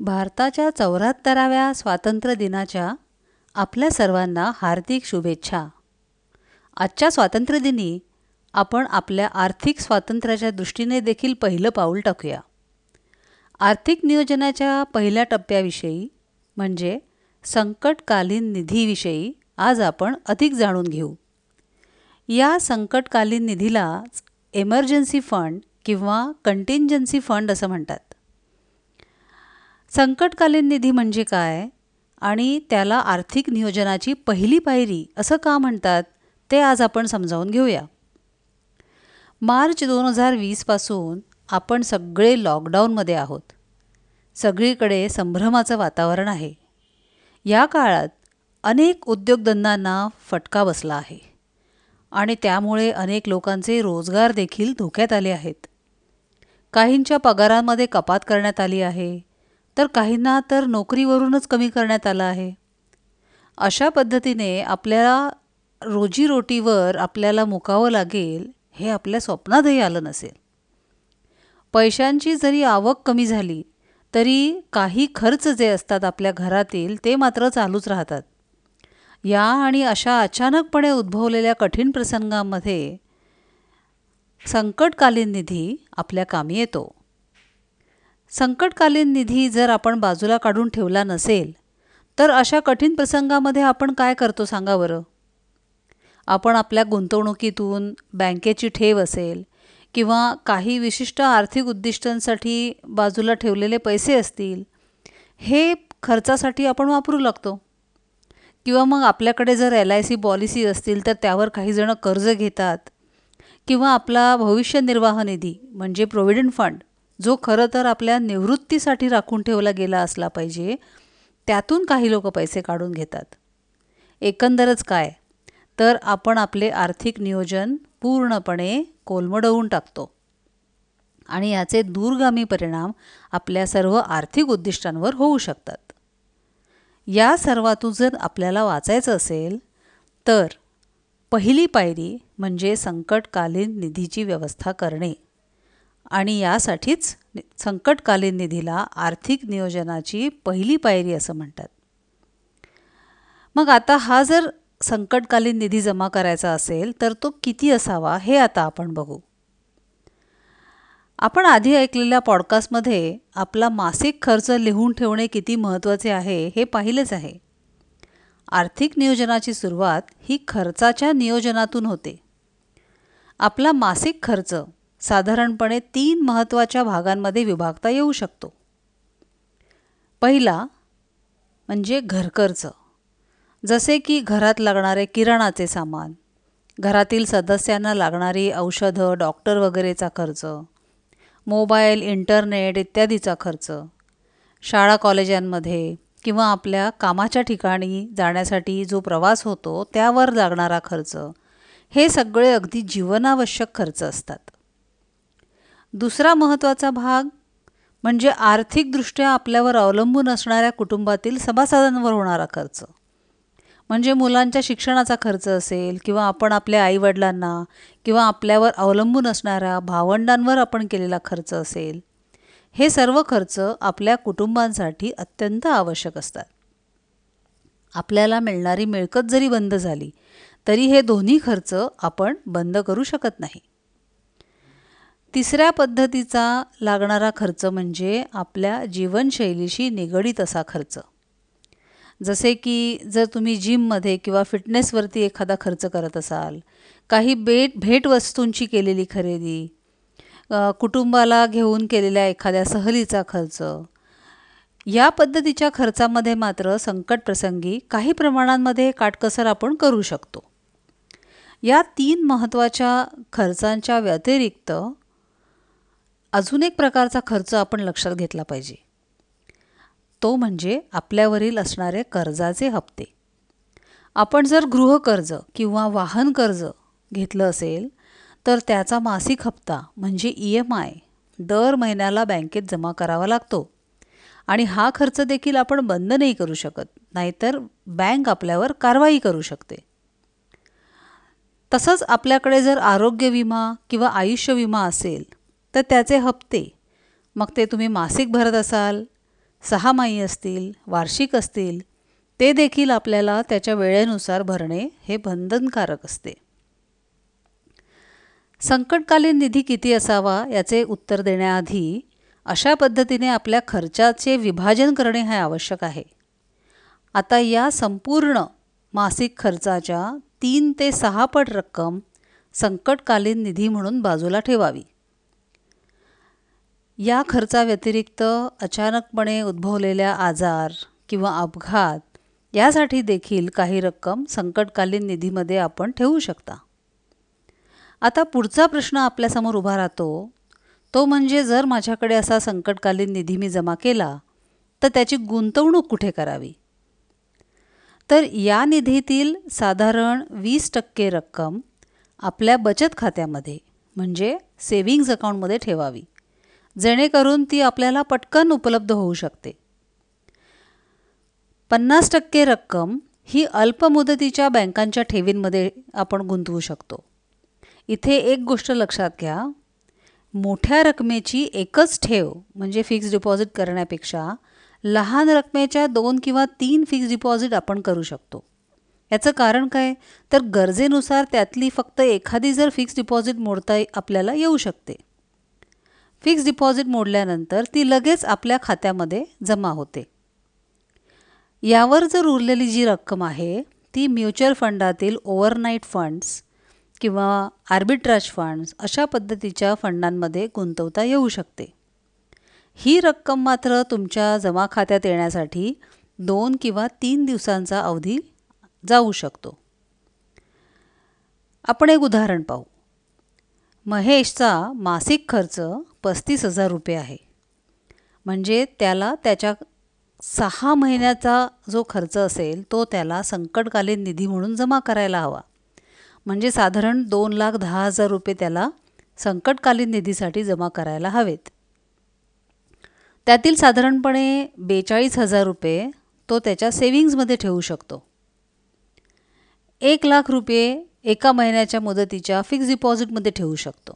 भारताच्या चौऱ्याहत्तराव्या स्वातंत्र्य दिनाच्या आपल्या सर्वांना हार्दिक शुभेच्छा. आजच्या स्वातंत्र्यदिनी आपण आपल्या आर्थिक स्वातंत्र्याच्या दृष्टीने देखील पहिलं पाऊल टाकूया. आर्थिक नियोजनाच्या पहिल्या टप्प्याविषयी म्हणजे संकटकालीन निधीविषयी आज आपण अधिक जाणून घेऊ. या संकटकालीन निधीलाच एमर्जन्सी फंड किंवा कंटिंजन्सी फंड असं म्हणतात. संकटकालीन निधी म्हणजे काय? आणि त्याला आर्थिक नियोजनाची पहिली पायरी असं का म्हणतात? ते आज आपण समजावून घेऊया. मार्च दोन हजार वीसपासून आपण सगळे लॉकडाऊनमध्ये आहोत. सगळीकडे संभ्रमाचं वातावरण आहे. या काळात अनेक उद्योगधंदांना फटका बसला आहे. आणि त्यामुळे अनेक लोकांचे रोजगार देखील धोक्यात आले आहेत. काहींच्या पगारांमध्ये कपात करण्यात आली आहे. तर काहींना तर नोकरीवरूनच कमी करण्यात आलं आहे. अशा पद्धतीने आपल्याला रोजीरोटीवर आपल्याला मुकावं लागेल हे आपल्या स्वप्नातही आलं नसेल. पैशांची जरी आवक कमी झाली तरी काही खर्च जे असतात आपल्या घरातील ते मात्र चालूच राहतात. या आणि अशा अचानकपणे उद्भवलेल्या कठीण प्रसंगांमध्ये संकटकालीन निधी आपल्या कामी येतो. संकटकालीन निधी जर आपण बाजूला काढून ठेवला नसेल तर अशा कठीण प्रसंगामध्ये आपण काय करतो सांगा बरं? आपण आपल्या गुंतवणुकीतून बँकेची ठेव असेल किंवा काही विशिष्ट आर्थिक उद्दिष्टांसाठी बाजूला ठेवलेले पैसे असतील हे खर्चासाठी आपण वापरू लागतो. किंवा मग आपल्याकडे जर एल आय सी पॉलिसी असतील तर त्यावर काही जणं कर्ज घेतात. किंवा आपला भविष्य निर्वाह निधी म्हणजे प्रोव्हिडंट फंड जो खरं तर आपल्या निवृत्तीसाठी राखून ठेवला गेला असला पाहिजे त्यातून काही लोक पैसे काढून घेतात. एकंदरच काय? तर आपण आपले आर्थिक नियोजन पूर्णपणे कोलमडवून टाकतो. आणि याचे दूरगामी परिणाम आपल्या सर्व आर्थिक उद्दिष्टांवर होऊ शकतात. या सर्वातून जर आपल्याला वाचायचं असेल तर पहिली पायरी म्हणजे संकटकालीन निधीची व्यवस्था करणे. आणि यासाठीच संकटकालीन निधीला आर्थिक नियोजनाची पहिली पायरी असं म्हणतात. मग आता हा जर संकटकालीन निधी जमा करायचा असेल तर तो किती असावा हे आता आपण बघू. आपण आधी ऐकलेल्या पॉडकास्टमध्ये आपला मासिक खर्च लिहून ठेवणे किती महत्त्वाचे आहे हे पाहिलेच आहे. आर्थिक नियोजनाची सुरुवात ही खर्चाच्या नियोजनातून होते. आपला मासिक खर्च साधारणपणे तीन महत्त्वाच्या भागांमध्ये विभागता येऊ शकतो. पहिला म्हणजे घरखर्च जसे की घरात लागणारे किराणाचे सामान घरातील सदस्यांना लागणारी औषधं डॉक्टर वगैरेचा खर्च मोबाईल इंटरनेट इत्यादीचा खर्च शाळा कॉलेजांमध्ये किंवा आपल्या कामाच्या ठिकाणी जाण्यासाठी जो प्रवास होतो त्यावर लागणारा खर्च हे सगळे अगदी जीवनावश्यक खर्च असतात. दुसरा महत्त्वाचा भाग म्हणजे आर्थिकदृष्ट्या आपल्यावर अवलंबून असणाऱ्या कुटुंबातील सभासदांवर होणारा खर्च. म्हणजे मुलांच्या शिक्षणाचा खर्च असेल किंवा आपण आपल्या आईवडिलांना किंवा आपल्यावर अवलंबून असणाऱ्या भावंडांवर आपण केलेला खर्च असेल हे सर्व खर्च आपल्या कुटुंबांसाठी अत्यंत आवश्यक असतात. आपल्याला मिळणारी मिळकत जरी बंद झाली तरी हे दोन्ही खर्च आपण बंद करू शकत नाही. तिसऱ्या पद्धतीचा लागणारा खर्च म्हणजे आपल्या जीवनशैलीशी निगडीत असा खर्च. जसे की जर तुम्ही जिममध्ये किंवा फिटनेसवरती एखादा खर्च करत असाल काही बेट भेटवस्तूंची केलेली खरेदी कुटुंबाला घेऊन केलेल्या एखाद्या सहलीचा खर्च या पद्धतीच्या खर्चामध्ये मात्र संकट प्रसंगी काही प्रमाणांमध्ये काटकसर आपण करू शकतो. या तीन महत्त्वाच्या खर्चांच्या व्यतिरिक्त अजून एक प्रकारचा खर्च आपण लक्षात घेतला पाहिजे. तो म्हणजे आपल्यावरील असणारे कर्जाचे हप्ते. आपण जर गृहकर्ज किंवा वाहन कर्ज घेतलं असेल तर त्याचा मासिक हप्ता म्हणजे ई एम आय दर महिन्याला बँकेत जमा करावा लागतो. आणि हा खर्च देखील आपण बंद नाही करू शकत नाहीतर बँक आपल्यावर कारवाई करू शकते. तसंच आपल्याकडे जर आरोग्य विमा किंवा आयुष्य विमा असेल तर त्याचे हप्ते. मग ते तुम्ही मासिक भरत असाल सहामाही असतील वार्षिक असतील ते देखील आपल्याला त्याच्या वेळेनुसार भरणे हे बंधनकारक असते. संकटकालीन निधी किती असावा याचे उत्तर देण्याआधी अशा पद्धतीने आपल्या खर्चाचे विभाजन करणे हे आवश्यक आहे. आता या संपूर्ण मासिक खर्चाच्या तीन ते सहा पट रक्कम संकटकालीन निधी म्हणून बाजूला ठेवावी. या खर्चाव्यतिरिक्त अचानकपणे उद्भवलेल्या आजार किंवा अपघात यासाठी देखील काही रक्कम संकटकालीन निधीमध्ये आपण ठेवू शकता. आता पुढचा प्रश्न आपल्यासमोर उभा राहतो तो म्हणजे जर माझ्याकडे असा संकटकालीन निधी मी जमा केला तर त्याची गुंतवणूक कुठे करावी? तर या निधीतील साधारण वीस टक्के रक्कम आपल्या बचत खात्यामध्ये म्हणजे सेव्हिंग्ज अकाउंटमध्ये ठेवावी. जेणेकरून ती आपल्याला पटकन उपलब्ध होऊ शकते. पन्नास टक्के रक्कम ही अल्पमुदतीच्या बँकांच्या ठेवींमध्ये आपण गुंतवू शकतो. इथे एक गोष्ट लक्षात घ्या. मोठ्या रकमेची एकच ठेव म्हणजे फिक्स डिपॉझिट करण्यापेक्षा लहान रकमेच्या दोन किंवा तीन फिक्स डिपॉझिट आपण करू शकतो. याचं कारण काय? तर गरजेनुसार त्यातली फक्त एखादी जर फिक्स डिपॉझिट मोडता आपल्याला येऊ शकते. फिक्स डिपॉझिट मोडल्यानंतर ती लगेच आपल्या खात्यामध्ये जमा होते. यावर जर उरलेली जी रक्कम आहे ती म्युच्युअल फंडातील ओव्हरनाईट फंड्स किंवा आर्बिट्राज फंड्स अशा पद्धतीच्या फंडांमध्ये गुंतवता येऊ शकते. ही रक्कम मात्र तुमच्या जमा खात्यात येण्यासाठी दोन किंवा तीन दिवसांचा अवधी जाऊ शकतो. आपण एक उदाहरण पाहू. महेशचा मासिक खर्च पस्तीस हजार रुपये आहे. म्हणजे त्याला त्याच्या सहा महिन्याचा जो खर्च असेल तो त्याला संकटकालीन निधी म्हणून जमा करायला हवा. म्हणजे साधारण दोन लाख दहा हजार रुपये त्याला संकटकालीन निधीसाठी जमा करायला हवेत. त्यातील साधारणपणे बेचाळीस हजार रुपये तो त्याच्या सेविंग्जमध्ये ठेवू शकतो. एक लाख रुपये एका महिन्याच्या मुदतीच्या फिक्स डिपॉझिटमध्ये ठेवू शकतो.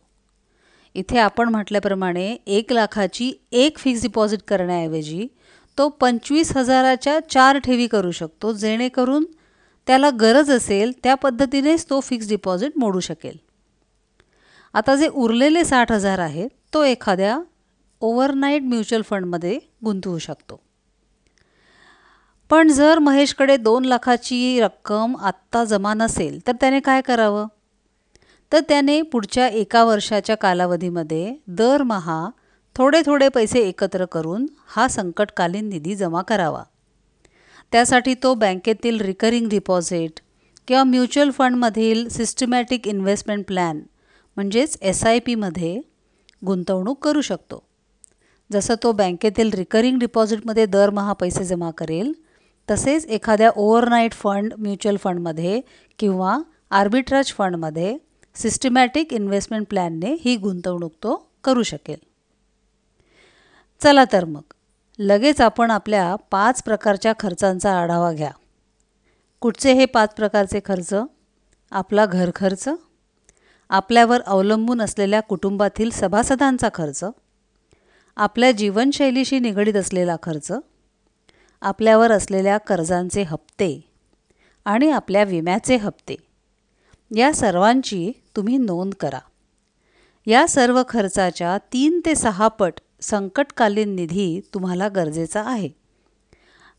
इथे आपण म्हटल्याप्रमाणे एक लाखाची एक फिक्स डिपॉझिट करण्याऐवजी तो पंचवीस हजाराच्या चार ठेवी करू शकतो जेणेकरून त्याला गरज असेल त्या पद्धतीनेच तो फिक्स डिपॉझिट मोडू शकेल. आता जे उरलेले साठ हजार आहेत तो एखाद्या ओव्हरनाईट म्युच्युअल फंडमध्ये गुंतवू शकतो. पण जर महेशकडे दोन लाखाची रक्कम आत्ता जमा नसेल तर त्याने काय करावं? तर त्याने पुढच्या एका वर्षाच्या कालावधीमध्ये दरमहा थोडे थोडे पैसे एकत्र करून हा संकटकालीन निधी जमा करावा. त्यासाठी तो बँकेतील रिकरिंग डिपॉझिट किंवा म्युच्युअल फंडमधील सिस्टमॅटिक इन्व्हेस्टमेंट प्लॅन म्हणजेच एस आय पीमध्ये गुंतवणूक करू शकतो. जसं तो बँकेतील रिकरिंग डिपॉझिटमध्ये दरमहा पैसे जमा करेल तसेच एखाद्या ओव्हरनाईट फंड म्युच्युअल फंडमध्ये किंवा आर्बिट्राज फंडमध्ये सिस्टमॅटिक इन्व्हेस्टमेंट प्लॅनने ही गुंतवणूक तो करू शकेल. चला तर मग लगेच आपण आपल्या पाच प्रकारच्या खर्चांचा आढावा घ्या. कुठचे हे पाच प्रकारचे खर्च? आपला घर खर्च आपल्यावर अवलंबून असलेल्या कुटुंबातील सभासदांचा खर्च आपल्या जीवनशैलीशी निगडीत असलेला खर्च आपल्यावर असलेल्या कर्जांचे हप्ते आणि आपल्या विम्याचे हप्ते. या सर्वांची तुम्ही नोंद करा. या सर्व खर्चाच्या तीन ते सहा पट संकटकालीन निधी तुम्हाला गरजेचा आहे.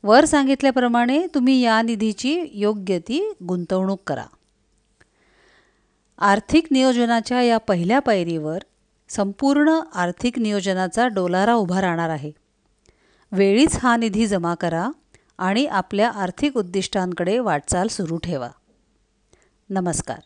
वर सांगितल्याप्रमाणे तुम्ही या निधीची योग्य ती गुंतवणूक करा. आर्थिक नियोजनाच्या या पहिल्या पायरीवर संपूर्ण आर्थिक नियोजनाचा डोलारा उभा राहणार आहे. वेळीच हा निधी जमा करा आणि आपल्या आर्थिक उद्दिष्टांकडे वाटचाल सुरू ठेवा. नमस्कार.